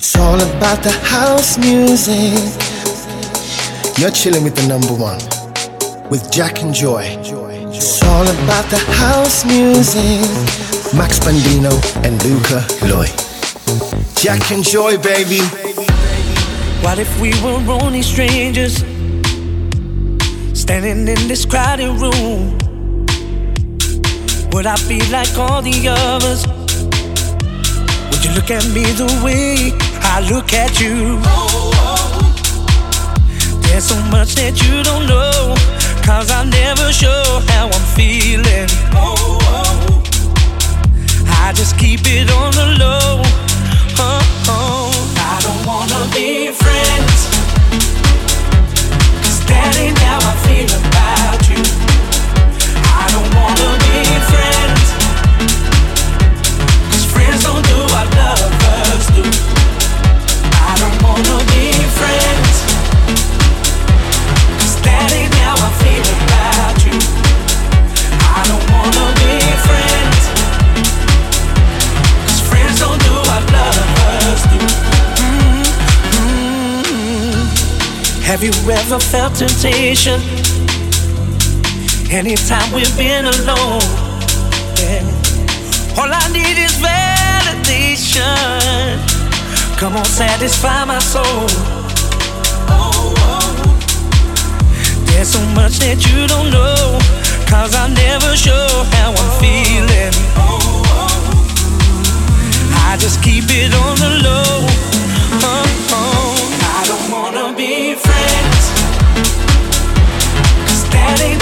It's all about the house music. You're chilling with the number one, with Jack and Joy. It's all about the house music. Max Bandino and Luca Loy. Jack and Joy, baby. What if we were only strangers? Standing in this crowded room. Would I be like all the others? Would you look at me the way I look at you? There's so much that you don't know. Cause I never show how I'm feeling. I just keep it on the low. Oh, oh. I don't wanna be friends. Cause that ain't how I feel about Have you ever felt temptation? Anytime we've been alone. Yeah. All I need is validation. Come on, satisfy my soul. There's so much that you don't know. Cause I never show how I'm feeling. I just keep it on the low. Oh, oh. I don't wanna be Cause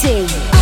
community.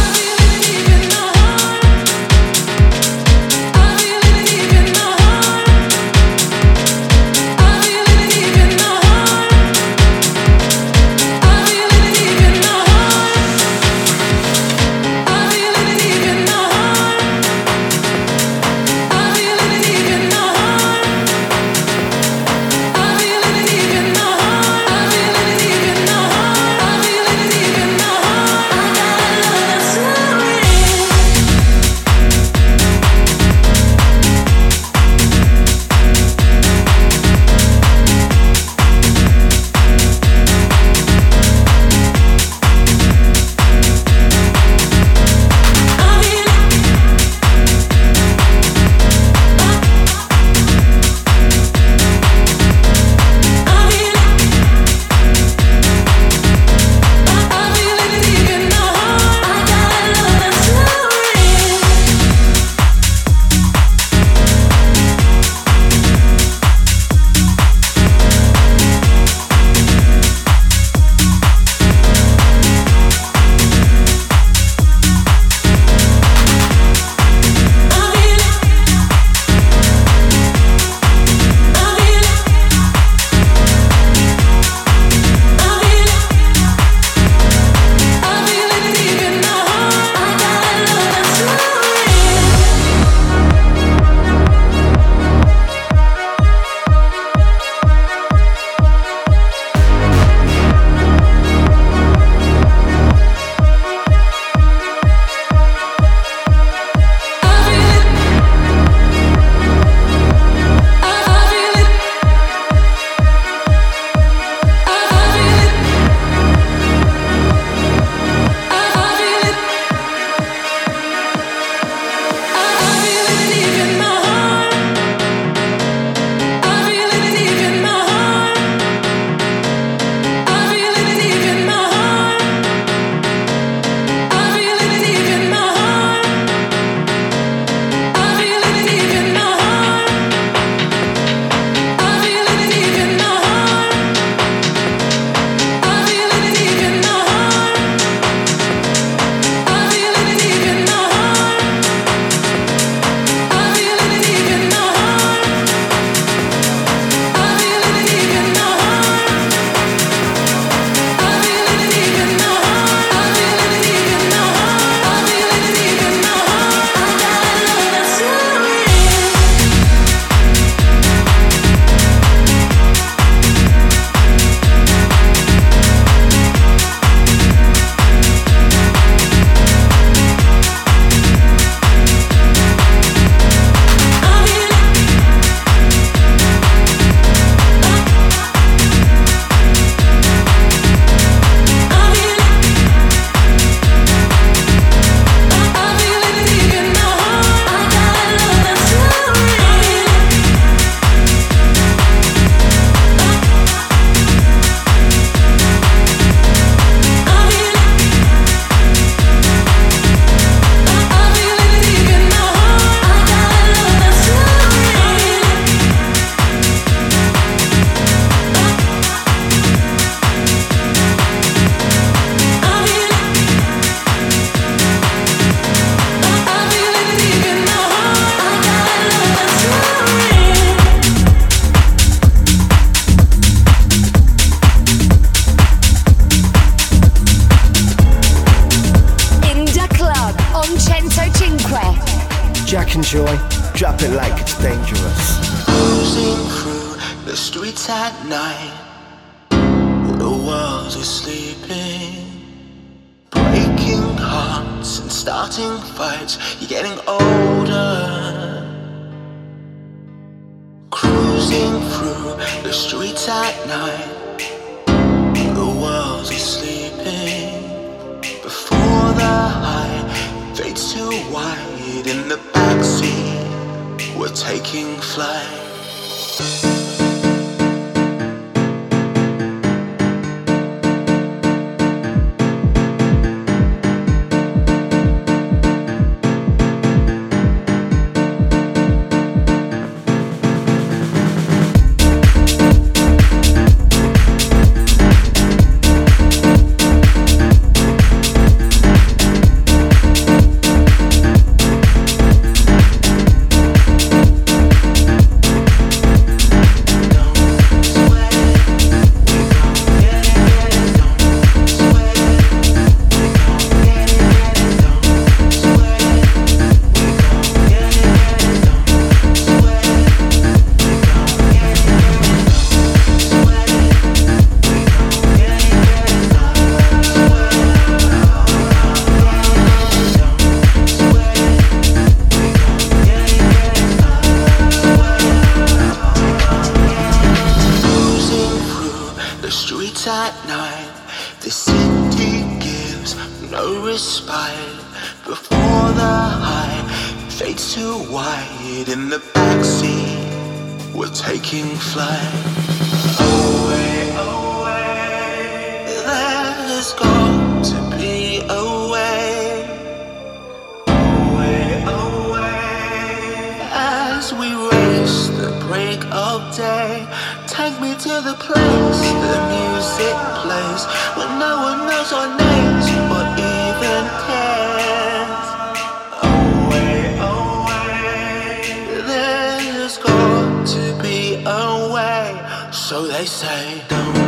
Starting fights, you're getting older. Cruising through the streets at night, the world is sleeping. Before the high fades to white in the backseat, we're taking flight. Taking flight. Away, away, there's got to be a way. Away, away, as we race the break of day. Take me to the place the music plays when no one knows our names So they say, don't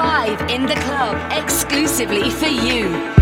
105 in the club, exclusively for you.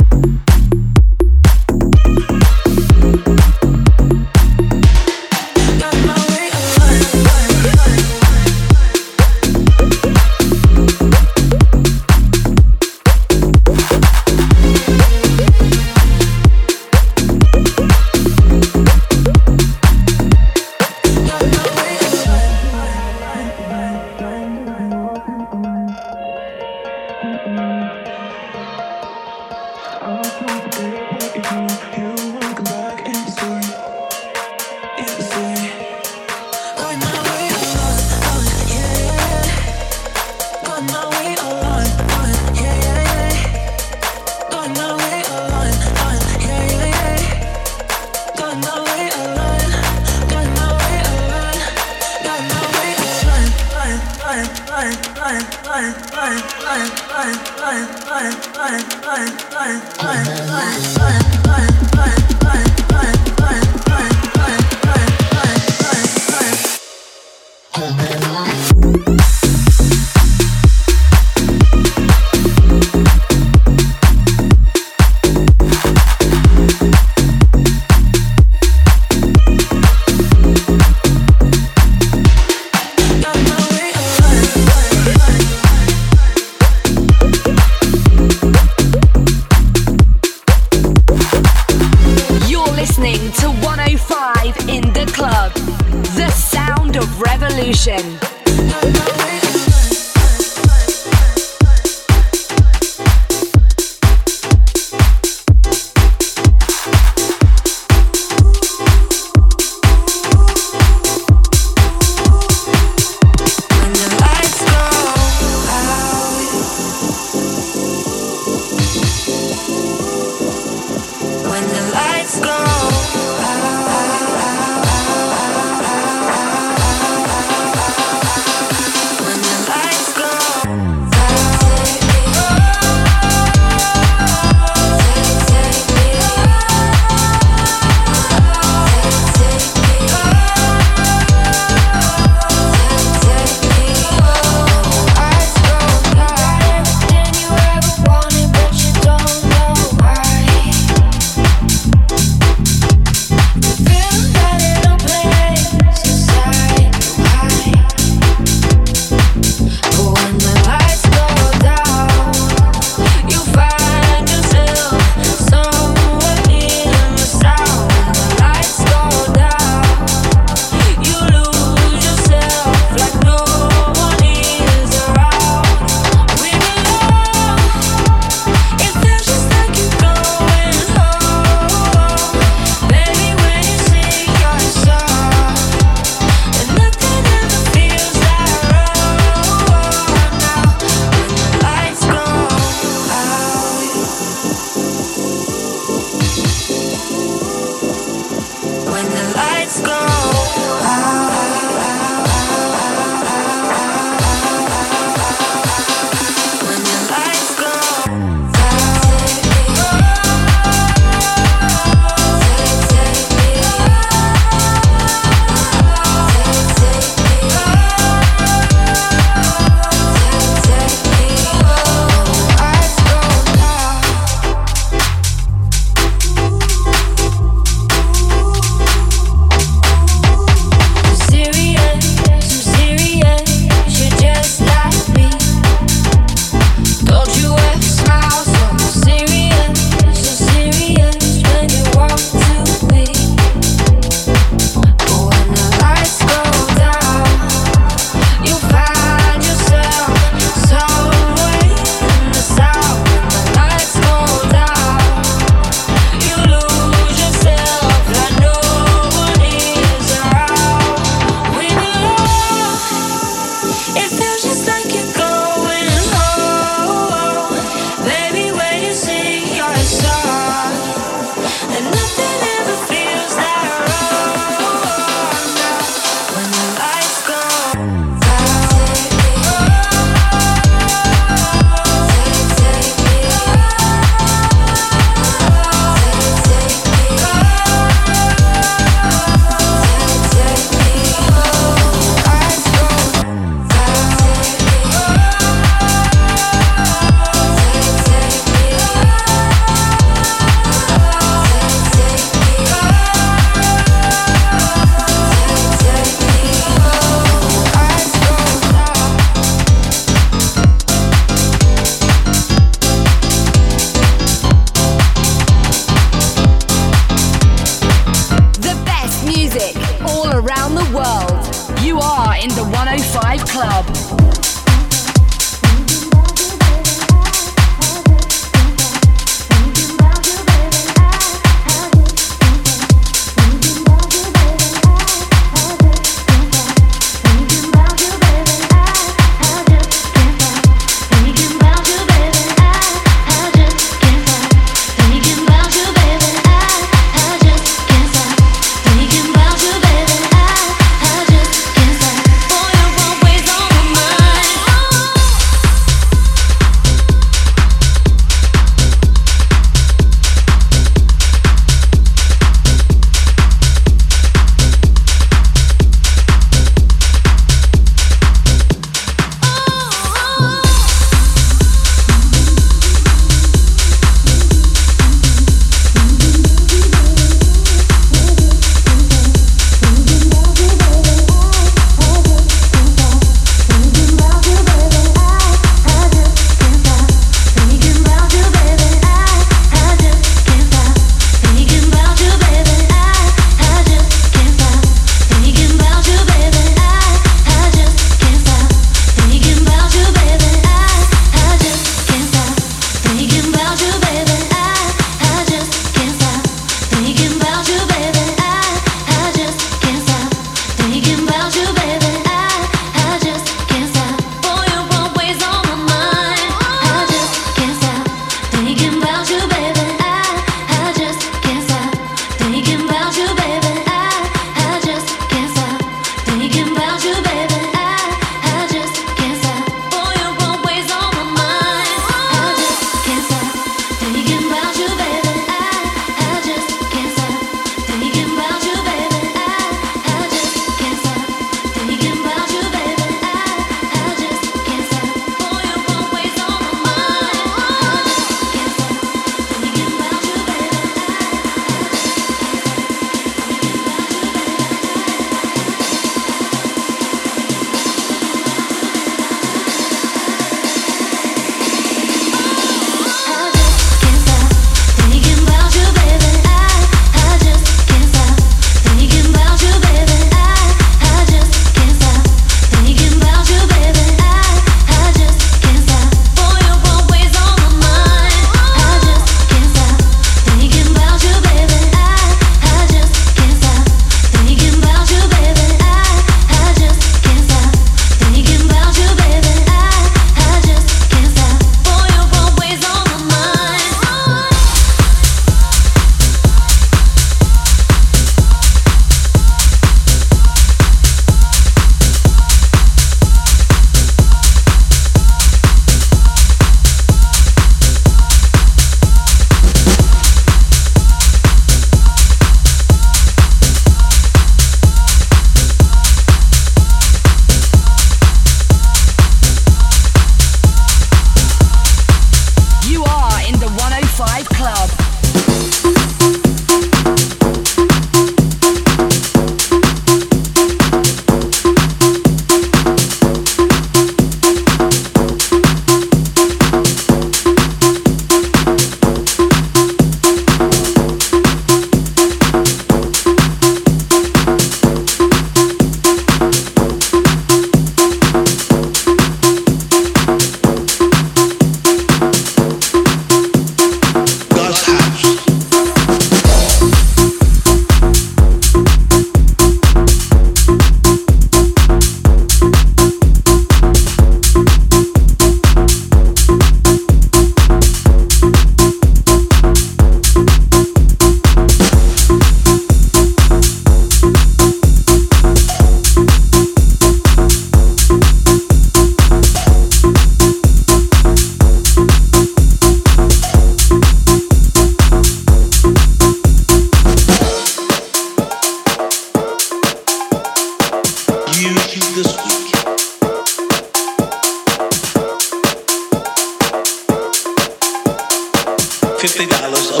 dollars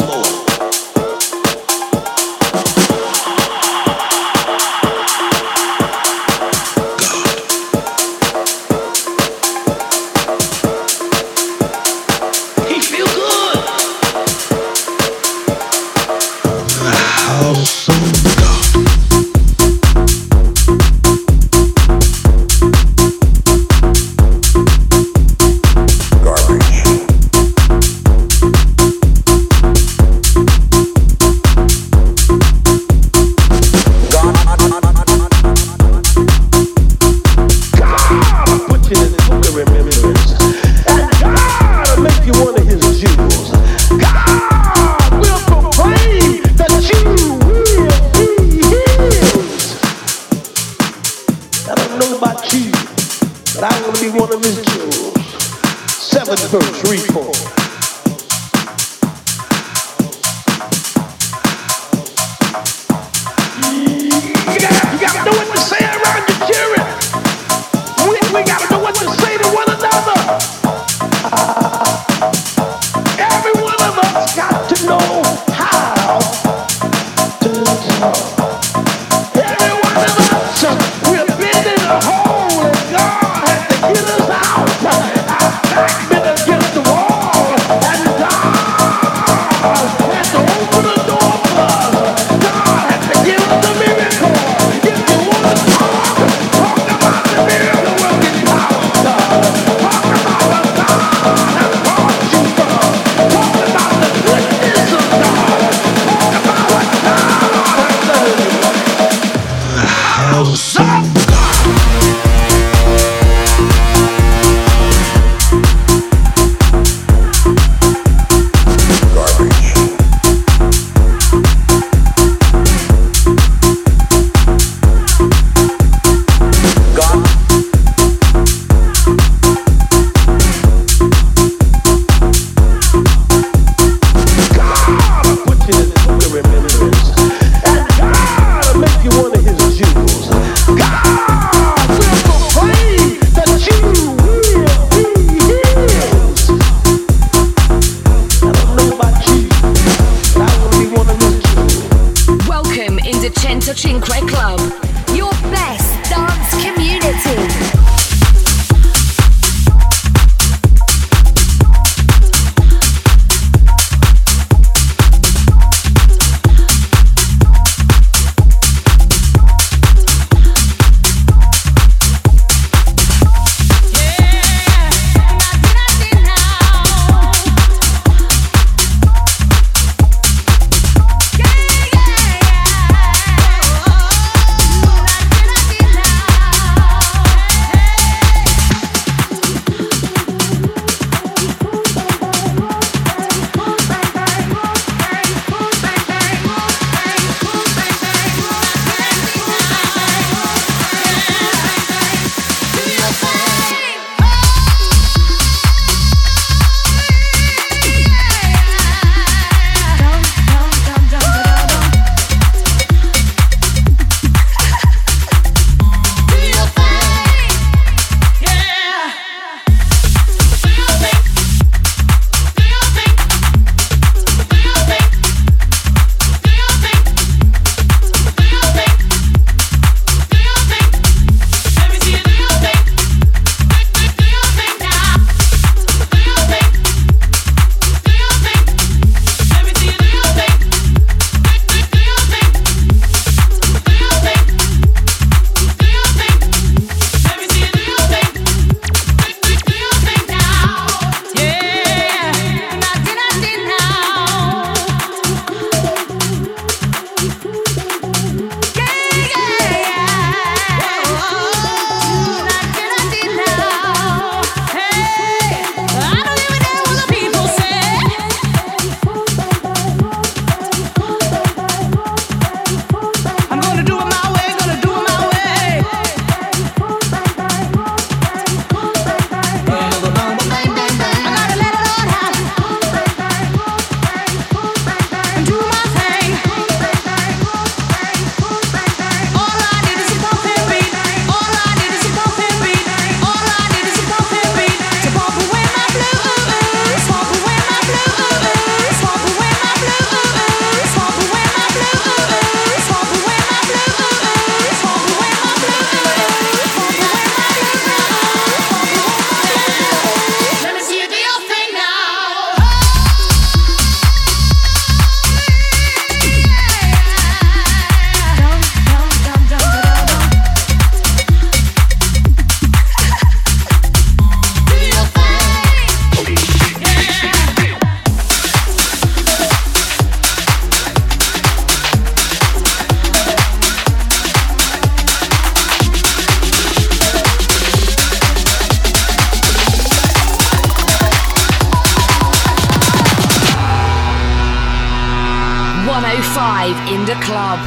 the club.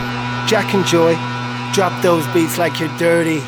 Jack and Joy, drop those beats like you're dirty.